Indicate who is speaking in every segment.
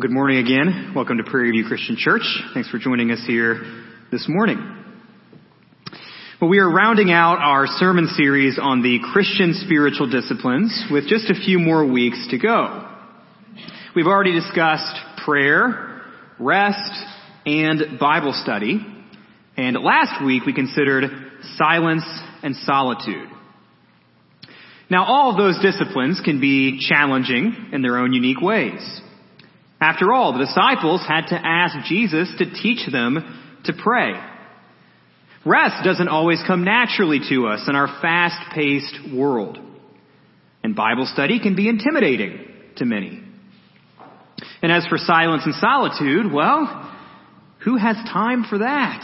Speaker 1: Good morning again. Welcome to Prairie View Christian Church. Thanks for joining us here this morning. Well, we are rounding out our sermon series on the Christian spiritual disciplines with just a few more weeks to go. We've already discussed prayer, rest, and Bible study. And last week we considered silence and solitude. Now all of those disciplines can be challenging in their own unique ways. After all, the disciples had to ask Jesus to teach them to pray. Rest doesn't always come naturally to us in our fast-paced world. And Bible study can be intimidating to many. And as for silence and solitude, well, who has time for that?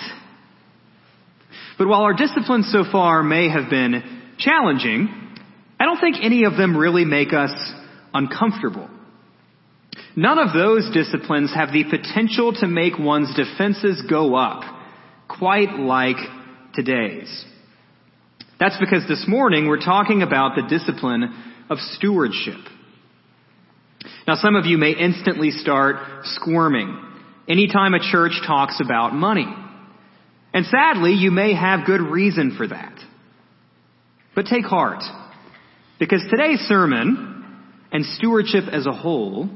Speaker 1: But while our disciplines so far may have been challenging, I don't think any of them really make us uncomfortable. None of those disciplines have the potential to make one's defenses go up, quite like today's. That's because this morning we're talking about the discipline of stewardship. Now some of you may instantly start squirming anytime a church talks about money. And sadly, you may have good reason for that. But take heart, because today's sermon and stewardship as a whole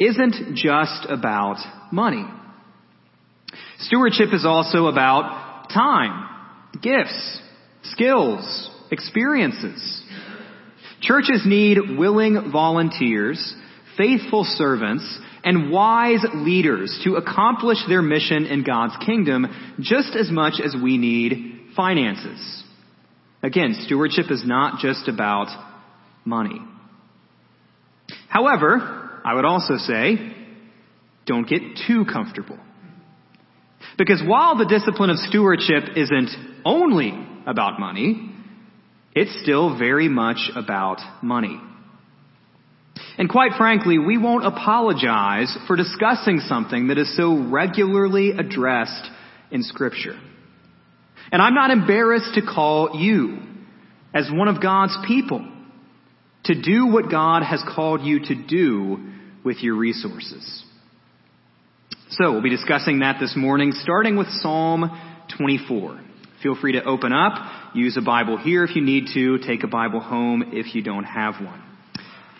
Speaker 1: isn't just about money. Stewardship is also about time, gifts, skills, experiences. Churches need willing volunteers, faithful servants, and wise leaders to accomplish their mission in God's kingdom just as much as we need finances. Again, stewardship is not just about money. However, I would also say, don't get too comfortable. Because while the discipline of stewardship isn't only about money, it's still very much about money. And quite frankly, we won't apologize for discussing something that is so regularly addressed in scripture. And I'm not embarrassed to call you, as one of God's people, to do what God has called you to do with your resources. So we'll be discussing that this morning, starting with Psalm 24. Feel free to open up, use a Bible here if you need to, take a Bible home if you don't have one.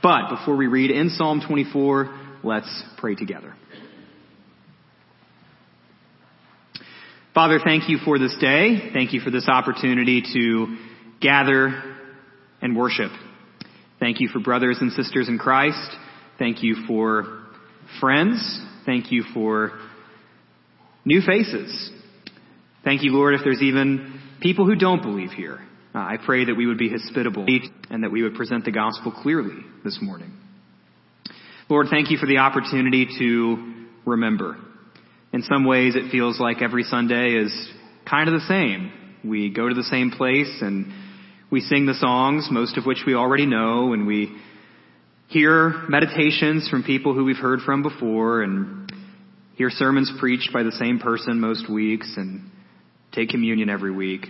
Speaker 1: But before we read in Psalm 24, let's pray together. Father, thank you for this day. Thank you for this opportunity to gather and worship. Thank you for brothers and sisters in Christ. Thank you for friends. Thank you for new faces. Thank you, Lord, if there's even people who don't believe here. Uh, I pray that we would be hospitable and that we would present the gospel clearly this morning. Lord, thank you for the opportunity to remember. In some ways, it feels like every Sunday is kind of the same. We go to the same place and we sing the songs, most of which we already know, and we hear meditations from people who we've heard from before and hear sermons preached by the same person most weeks and take communion every week.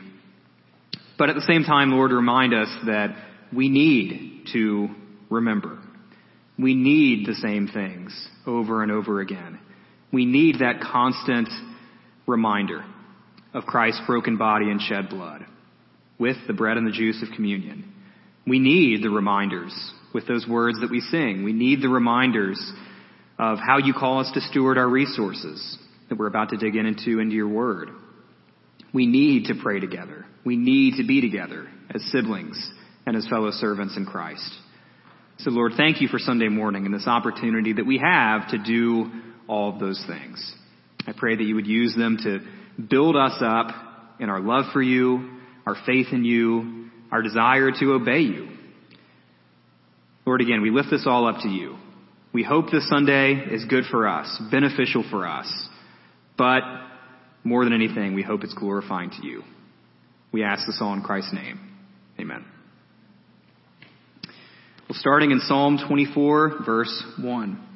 Speaker 1: But at the same time, Lord, remind us that we need to remember. We need the same things over and over again. We need that constant reminder of Christ's broken body and shed blood with the bread and the juice of communion. We need the reminders with those words that we sing. We need the reminders of how you call us to steward our resources that we're about to dig into into your word. We need to pray together. We need to be together as siblings and as fellow servants in Christ. So Lord, thank you for Sunday morning and this opportunity that we have to do all of those things. I pray that you would use them to build us up in our love for you, our faith in you, our desire to obey you. Lord, again, we lift this all up to you. We hope this Sunday is good for us, beneficial for us, but more than anything, we hope it's glorifying to you. We ask this all in Christ's name. Amen. Well, starting in Psalm 24, verse 1.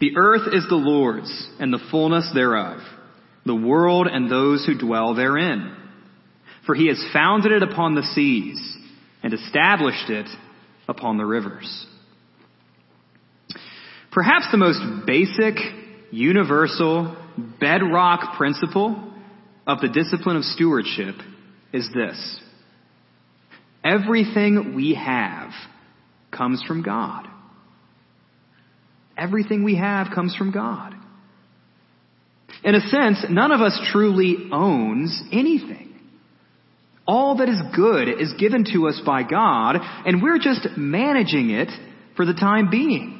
Speaker 1: The earth is the Lord's and the fullness thereof, the world and those who dwell therein. For he has founded it upon the seas and established it upon the rivers. Perhaps the most basic, universal, bedrock principle of the discipline of stewardship is this. Everything we have comes from God. Everything we have comes from God. In a sense, none of us truly owns anything. All that is good is given to us by God, and we're just managing it for the time being.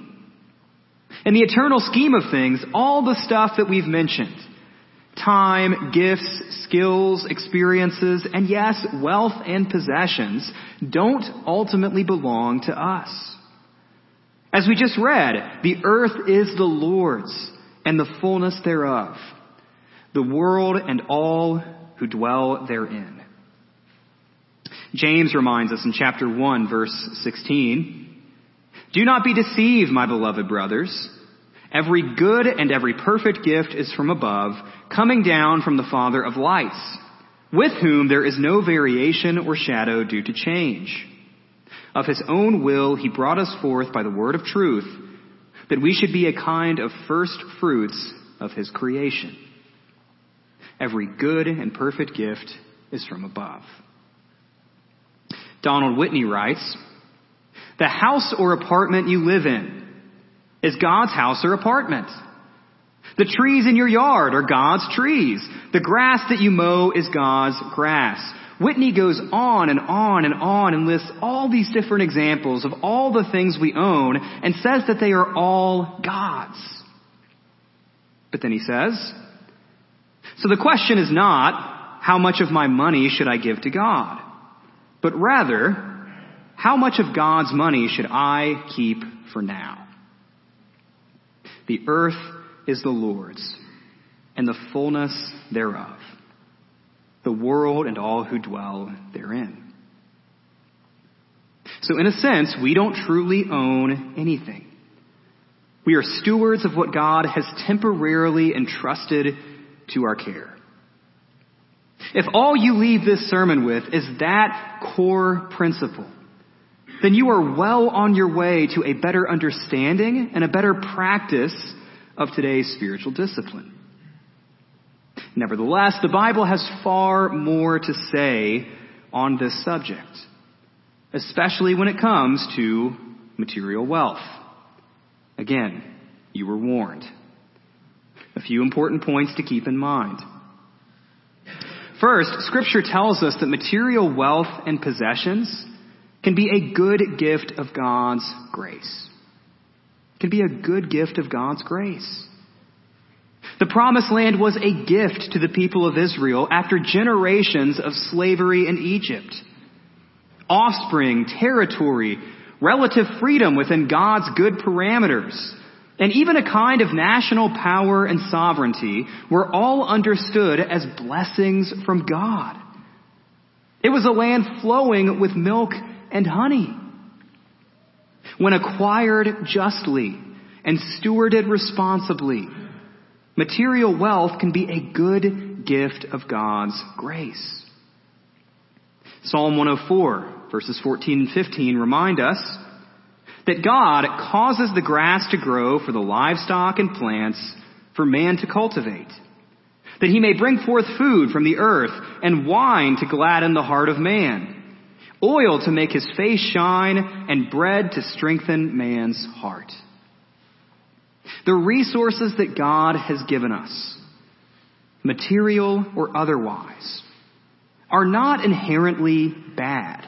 Speaker 1: In the eternal scheme of things, all the stuff that we've mentioned, time, gifts, skills, experiences, and yes, wealth and possessions, don't ultimately belong to us. As we just read, the earth is the Lord's and the fullness thereof, the world and all who dwell therein. James reminds us in chapter 1 verse 16, Do not be deceived, my beloved brothers. Every good and every perfect gift is from above, coming down from the Father of lights, with whom there is no variation or shadow due to change. Of his own will he brought us forth by the word of truth, that we should be a kind of first fruits of his creation. Every good and perfect gift is from above. Donald Whitney writes, The house or apartment you live in is God's house or apartment. The trees in your yard are God's trees. The grass that you mow is God's grass. Whitney goes on and on and on and lists all these different examples of all the things we own and says that they are all God's. But then he says, so the question is not, how much of my money should I give to God? But rather, how much of God's money should I keep for now? The earth is the Lord's, and the fullness thereof, the world and all who dwell therein. So in a sense, we don't truly own anything. We are stewards of what God has temporarily entrusted to our care. If all you leave this sermon with is that core principle, then you are well on your way to a better understanding and a better practice of today's spiritual discipline. Nevertheless, the Bible has far more to say on this subject, especially when it comes to material wealth. Again, you were warned. A few important points to keep in mind. First, scripture tells us that material wealth and possessions can be a good gift of God's grace. Can be a good gift of God's grace. The promised land was a gift to the people of Israel after generations of slavery in Egypt. Offspring, territory, relative freedom within God's good parameters and even a kind of national power and sovereignty were all understood as blessings from God. It was a land flowing with milk and honey. When acquired justly and stewarded responsibly, material wealth can be a good gift of God's grace. Psalm 104 verses 14 and 15 remind us that God causes the grass to grow for the livestock and plants for man to cultivate, that he may bring forth food from the earth and wine to gladden the heart of man, oil to make his face shine and bread to strengthen man's heart. The resources that God has given us, material or otherwise, are not inherently bad.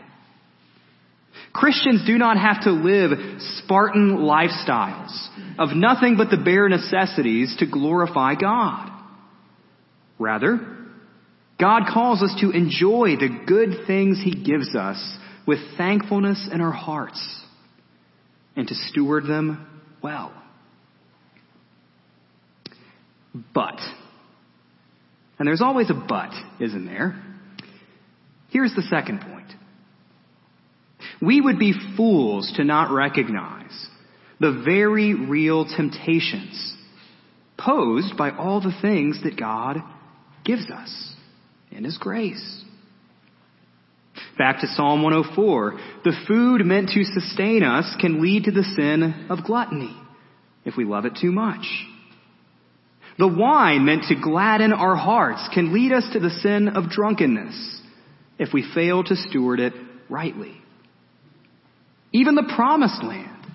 Speaker 1: Christians do not have to live Spartan lifestyles of nothing but the bare necessities to glorify God. Rather, God calls us to enjoy the good things He gives us with thankfulness in our hearts and to steward them well. But, and there's always a but, isn't there? Here's the second point. We would be fools to not recognize the very real temptations posed by all the things that God gives us in His grace. Back to Psalm 104. The food meant to sustain us can lead to the sin of gluttony if we love it too much. The wine meant to gladden our hearts can lead us to the sin of drunkenness if we fail to steward it rightly. Even the promised land,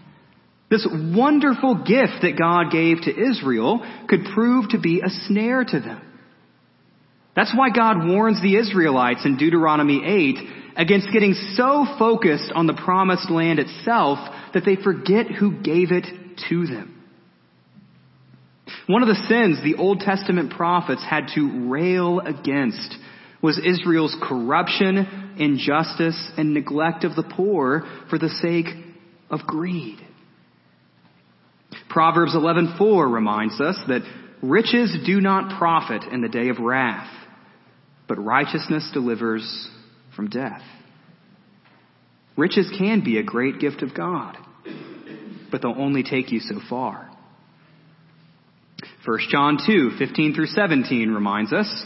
Speaker 1: this wonderful gift that God gave to Israel could prove to be a snare to them. That's why God warns the Israelites in Deuteronomy 8 against getting so focused on the promised land itself that they forget who gave it to them. One of the sins the Old Testament prophets had to rail against was Israel's corruption, injustice, and neglect of the poor for the sake of greed. Proverbs 11:4 reminds us that riches do not profit in the day of wrath, but righteousness delivers from death. Riches can be a great gift of God, but they'll only take you so far. 1 John 2, 15 through 17 reminds us,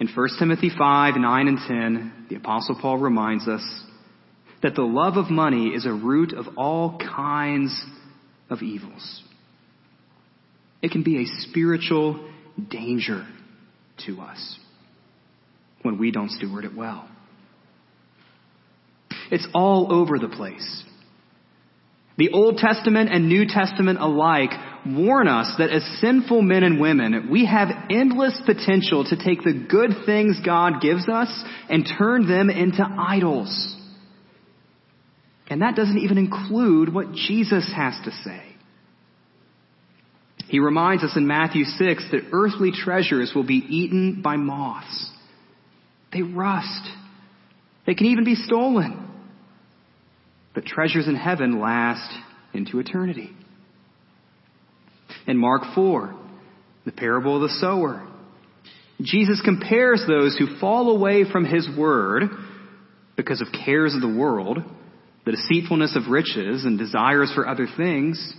Speaker 1: In 1 Timothy 5, 9 and 10, the apostle Paul reminds us that the love of money is a root of all kinds of evils. It can be a spiritual danger to us when we don't steward it well. It's all over the place. The Old Testament and New Testament alike warn us that as sinful men and women, we have endless potential to take the good things God gives us and turn them into idols. And that doesn't even include what Jesus has to say. He reminds us in Matthew 6 that earthly treasures will be eaten by moths. They rust. They can even be stolen. But treasures in heaven last into eternity. In Mark 4, the parable of the sower, Jesus compares those who fall away from his word because of cares of the world, the deceitfulness of riches, and desires for other things.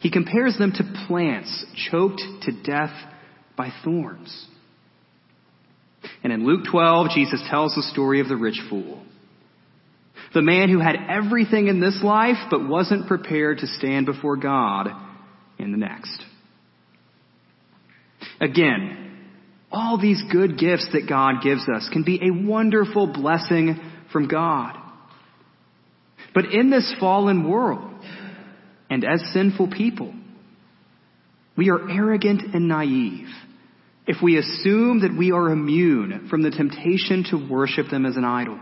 Speaker 1: He compares them to plants choked to death by thorns. And in Luke 12, Jesus tells the story of the rich fool. The man who had everything in this life but wasn't prepared to stand before God in the next. Again, all these good gifts that God gives us can be a wonderful blessing from God. But in this fallen world, and as sinful people, we are arrogant and naive if we assume that we are immune from the temptation to worship them as an idol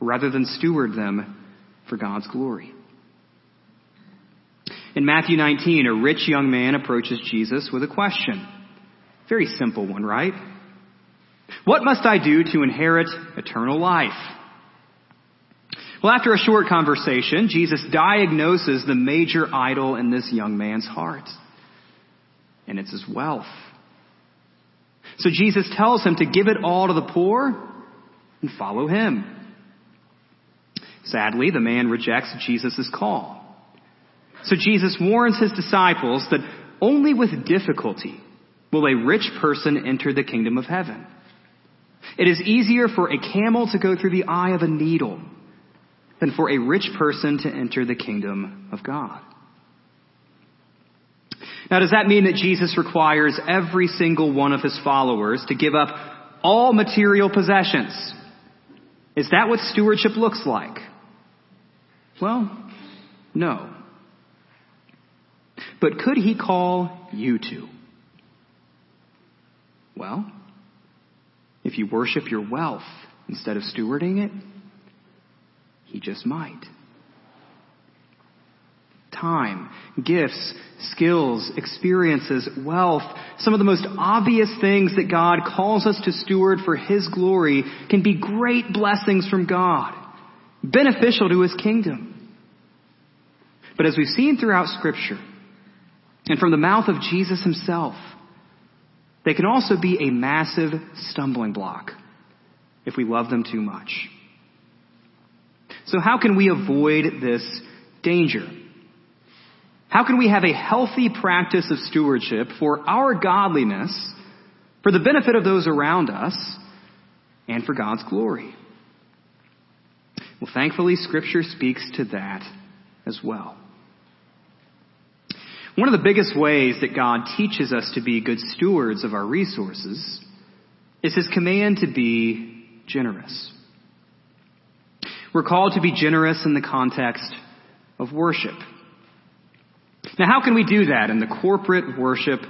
Speaker 1: rather than steward them for God's glory. In Matthew 19, a rich young man approaches Jesus with a question. Very simple one, right? What must I do to inherit eternal life? Well, after a short conversation, Jesus diagnoses the major idol in this young man's heart. And it's his wealth. So Jesus tells him to give it all to the poor and follow him. Sadly, the man rejects Jesus' call. So Jesus warns his disciples that only with difficulty will a rich person enter the kingdom of heaven. It is easier for a camel to go through the eye of a needle than for a rich person to enter the kingdom of God. Now, does that mean that Jesus requires every single one of his followers to give up all material possessions? Is that what stewardship looks like? Well, no. But could he call you to? Well, if you worship your wealth instead of stewarding it, he just might. Time, gifts, skills, experiences, wealth, some of the most obvious things that God calls us to steward for His glory can be great blessings from God beneficial to his kingdom. But as we've seen throughout scripture, and from the mouth of Jesus himself. They can also be a massive stumbling block if we love them too much. So how can we avoid this danger? How can we have a healthy practice of stewardship for our godliness, for the benefit of those around us, and for God's glory? Well, thankfully, Scripture speaks to that as well. One of the biggest ways that God teaches us to be good stewards of our resources is His command to be generous. We're called to be generous in the context of worship. Now, how can we do that in the corporate worship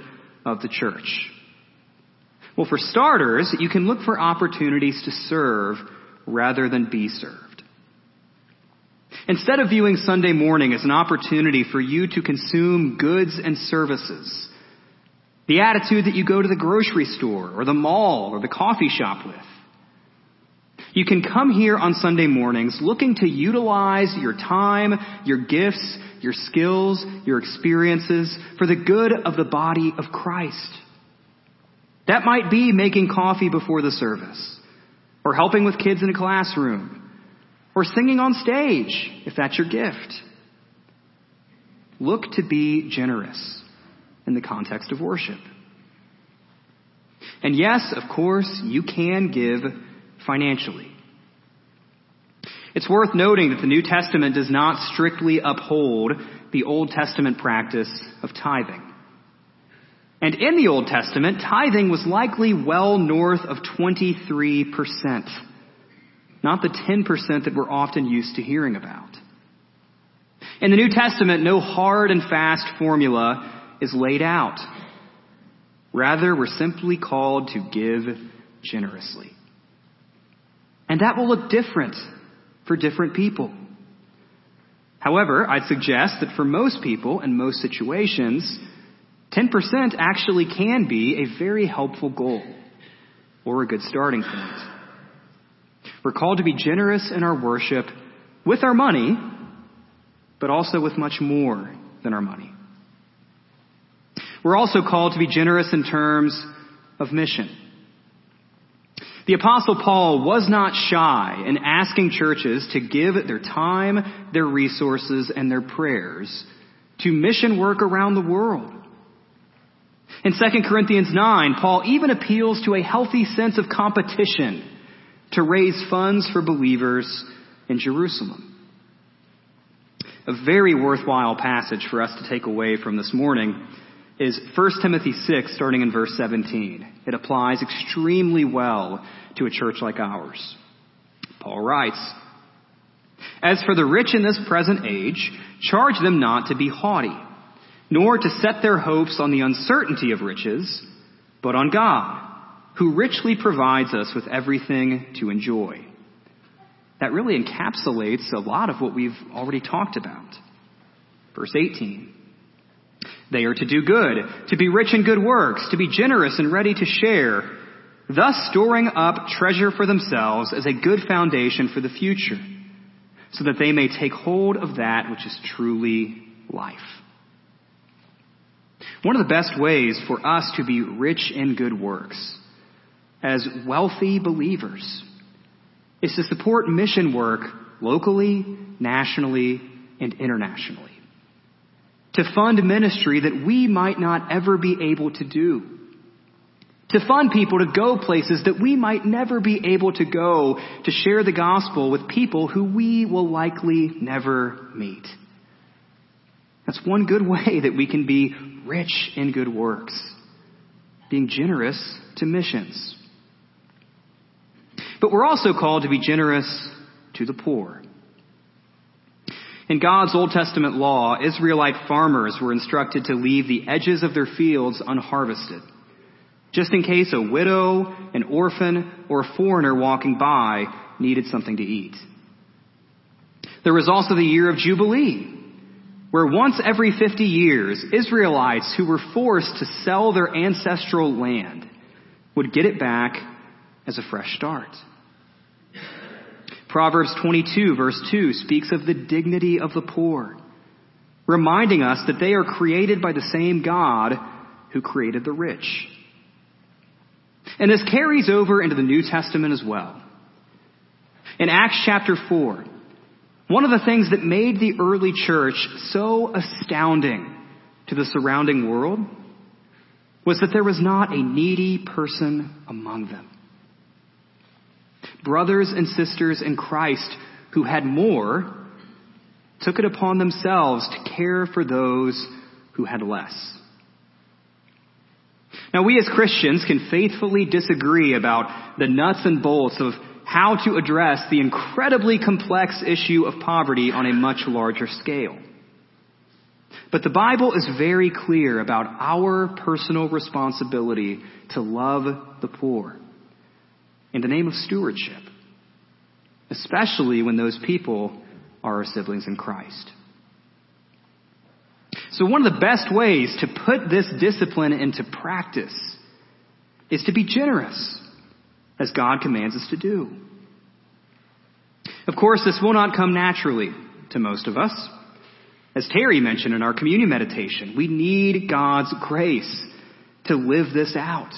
Speaker 1: of the church? Well, for starters, you can look for opportunities to serve rather than be served. Instead of viewing Sunday morning as an opportunity for you to consume goods and services, the attitude that you go to the grocery store or the mall or the coffee shop with, you can come here on Sunday mornings looking to utilize your time, your gifts, your skills, your experiences for the good of the body of Christ. That might be making coffee before the service, or helping with kids in a classroom, or singing on stage, if that's your gift. Look to be generous in the context of worship. And yes, of course, you can give financially. It's worth noting that the New Testament does not strictly uphold the Old Testament practice of tithing. And in the Old Testament, tithing was likely well north of 23%, not the 10% that we're often used to hearing about. In the New Testament, no hard and fast formula is laid out. Rather, we're simply called to give generously. And that will look different for different people. However, I'd suggest that for most people and most situations, 10% actually can be a very helpful goal or a good starting point. We're called to be generous in our worship with our money, but also with much more than our money. We're also called to be generous in terms of mission. The apostle Paul was not shy in asking churches to give their time, their resources, and their prayers to mission work around the world. In 2 Corinthians 9, Paul even appeals to a healthy sense of competition to raise funds for believers in Jerusalem. A very worthwhile passage for us to take away from this morning is 1 Timothy 6, starting in verse 17. It applies extremely well to a church like ours. Paul writes, As for the rich in this present age, charge them not to be haughty, nor to set their hopes on the uncertainty of riches, but on God, who richly provides us with everything to enjoy. That really encapsulates a lot of what we've already talked about. Verse 18. They are to do good, to be rich in good works, to be generous and ready to share, thus storing up treasure for themselves as a good foundation for the future, so that they may take hold of that which is truly life. One of the best ways for us to be rich in good works as wealthy believers is to support mission work locally, nationally, and internationally to fund ministry that we might not ever be able to do. To fund people to go places that we might never be able to go to share the gospel with people who we will likely never meet. That's one good way that we can be rich in good works. Being generous to missions. But we're also called to be generous to the poor. In God's Old Testament law, Israelite farmers were instructed to leave the edges of their fields unharvested, just in case a widow, an orphan, or a foreigner walking by needed something to eat. There was also the year of Jubilee, where once every 50 years, Israelites who were forced to sell their ancestral land would get it back as a fresh start. Proverbs 22 verse 2 speaks of the dignity of the poor, reminding us that they are created by the same God who created the rich. And this carries over into the New Testament as well. In Acts chapter 4, one of the things that made the early church so astounding to the surrounding world was that there was not a needy person among them. Brothers and sisters in Christ who had more took it upon themselves to care for those who had less. Now we as Christians can faithfully disagree about the nuts and bolts of how to address the incredibly complex issue of poverty on a much larger scale. But the Bible is very clear about our personal responsibility to love the poor in the name of stewardship, especially when those people are our siblings in Christ. So one of the best ways to put this discipline into practice is to be generous, as God commands us to do. Of course, this will not come naturally to most of us. As Terry mentioned in our communion meditation, we need God's grace to live this out.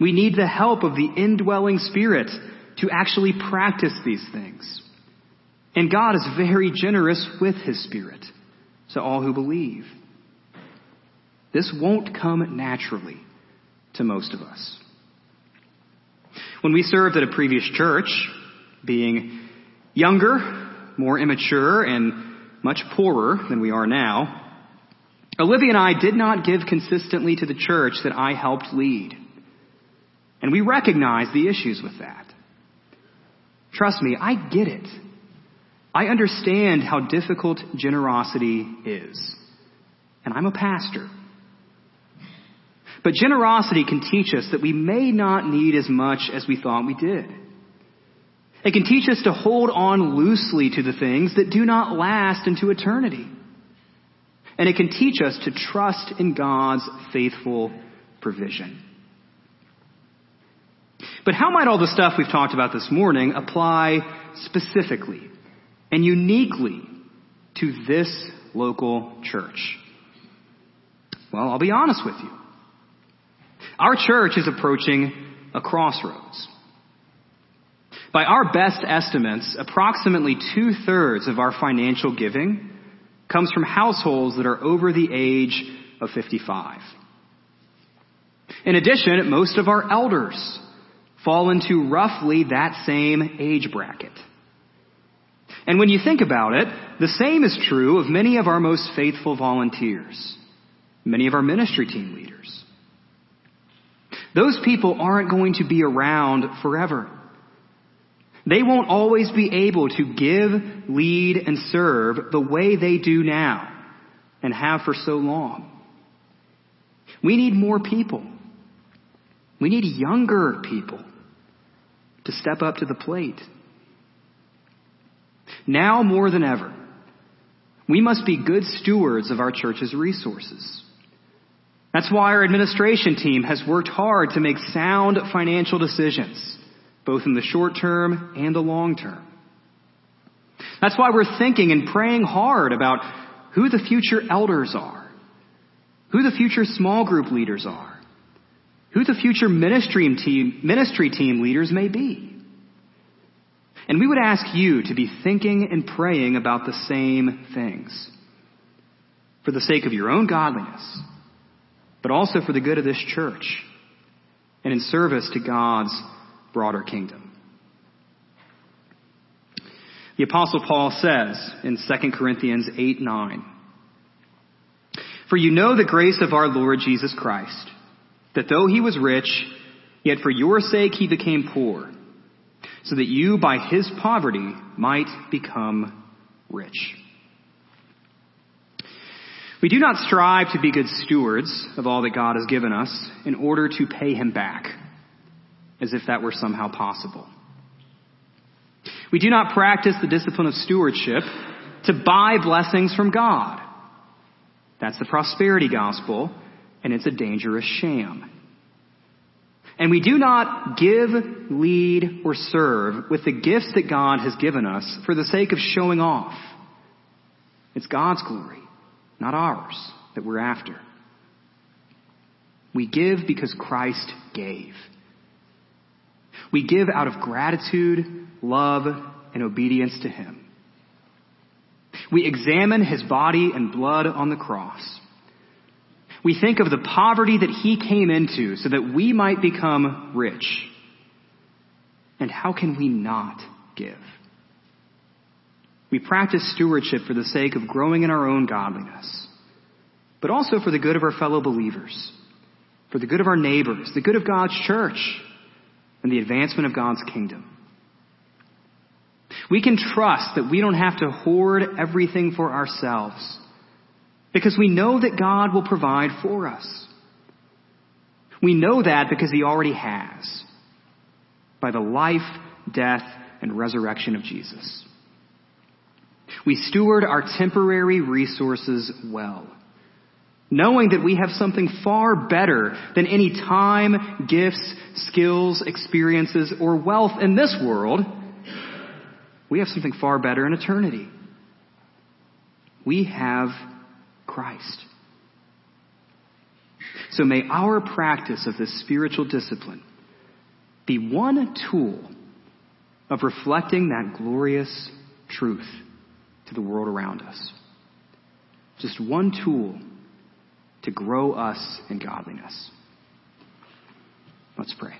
Speaker 1: We need the help of the indwelling Spirit to actually practice these things. And God is very generous with His Spirit to all who believe. This won't come naturally to most of us. When we served at a previous church, being younger, more immature, and much poorer than we are now, Olivia and I did not give consistently to the church that I helped lead. And we recognize the issues with that. Trust me, I get it. I understand how difficult generosity is. And I'm a pastor. But generosity can teach us that we may not need as much as we thought we did. It can teach us to hold on loosely to the things that do not last into eternity. And it can teach us to trust in God's faithful provision. But how might all the stuff we've talked about this morning apply specifically and uniquely to this local church? Well, I'll be honest with you. Our church is approaching a crossroads. By our best estimates, approximately two thirds of our financial giving comes from households that are over the age of 55. In addition, most of our elders fall into roughly that same age bracket. And when you think about it, the same is true of many of our most faithful volunteers, many of our ministry team leaders. Those people aren't going to be around forever. They won't always be able to give, lead, and serve the way they do now and have for so long. We need more people. We need younger people to step up to the plate. Now more than ever, we must be good stewards of our church's resources. That's why our administration team has worked hard to make sound financial decisions, both in the short term and the long term. That's why we're thinking and praying hard about who the future elders are, who the future small group leaders are, who the future ministry team, ministry team leaders may be. And we would ask you to be thinking and praying about the same things for the sake of your own godliness, but also for the good of this church and in service to God's broader kingdom. The apostle Paul says in 2 Corinthians 8, 9, For you know the grace of our Lord Jesus Christ, that though he was rich, yet for your sake he became poor, so that you by his poverty might become rich. We do not strive to be good stewards of all that God has given us in order to pay him back, as if that were somehow possible. We do not practice the discipline of stewardship to buy blessings from God. That's the prosperity gospel, and it's a dangerous sham. And we do not give, lead, or serve with the gifts that God has given us for the sake of showing off. It's God's glory. not ours, that we're after. We give because Christ gave. We give out of gratitude, love, and obedience to Him. We examine His body and blood on the cross. We think of the poverty that He came into so that we might become rich. And how can we not give? We practice stewardship for the sake of growing in our own godliness, but also for the good of our fellow believers, for the good of our neighbors, the good of God's church, and the advancement of God's kingdom. We can trust that we don't have to hoard everything for ourselves because we know that God will provide for us. We know that because He already has by the life, death, and resurrection of Jesus. We steward our temporary resources well, knowing that we have something far better than any time, gifts, skills, experiences, or wealth in this world. We have something far better in eternity. We have Christ. So may our practice of this spiritual discipline be one tool of reflecting that glorious truth to the world around us. Just one tool to grow us in godliness. Let's pray.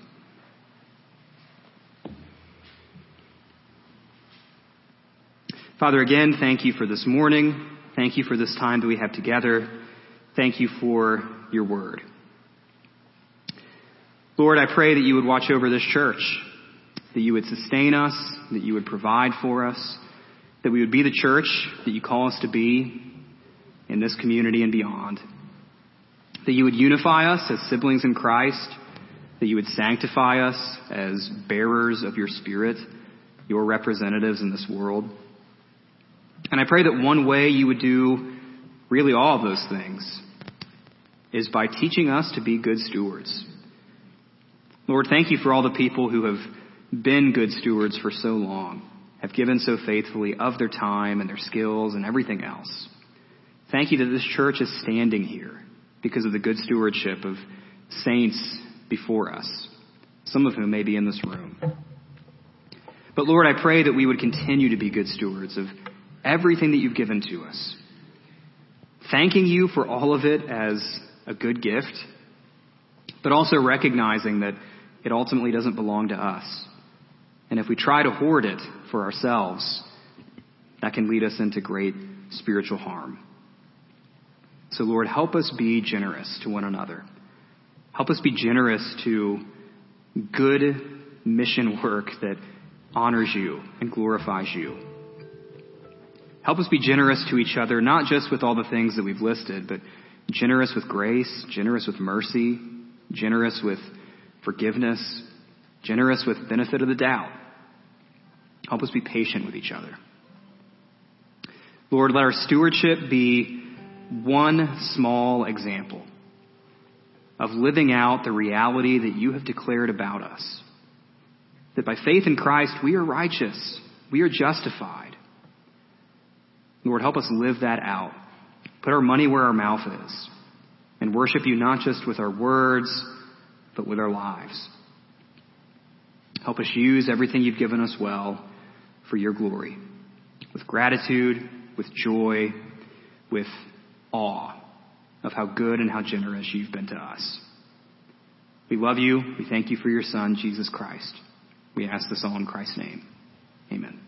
Speaker 1: Father, again, thank you for this morning. Thank you for this time that we have together. Thank you for your word. Lord, I pray that you would watch over this church, that you would sustain us, that you would provide for us, that we would be the church that you call us to be in this community and beyond. That you would unify us as siblings in Christ, that you would sanctify us as bearers of your Spirit, your representatives in this world. And I pray that one way you would do really all of those things is by teaching us to be good stewards. Lord, thank you for all the people who have been good stewards for so long have given so faithfully of their time and their skills and everything else. Thank you that this church is standing here because of the good stewardship of saints before us, some of whom may be in this room. But Lord, I pray that we would continue to be good stewards of everything that you've given to us. Thanking you for all of it as a good gift, but also recognizing that it ultimately doesn't belong to us. And if we try to hoard it for ourselves, that can lead us into great spiritual harm. So, Lord, help us be generous to one another. Help us be generous to good mission work that honors you and glorifies you. Help us be generous to each other, not just with all the things that we've listed, but generous with grace, generous with mercy, generous with forgiveness, generous with benefit of the doubt. Help us be patient with each other. Lord, let our stewardship be one small example of living out the reality that you have declared about us. That by faith in Christ, we are righteous. We are justified. Lord, help us live that out. Put our money where our mouth is and worship you not just with our words, but with our lives. Help us use everything you've given us well for your glory. With gratitude, with joy, with awe of how good and how generous you've been to us. We love you. We thank you for your Son, Jesus Christ. We ask this all in Christ's name. Amen.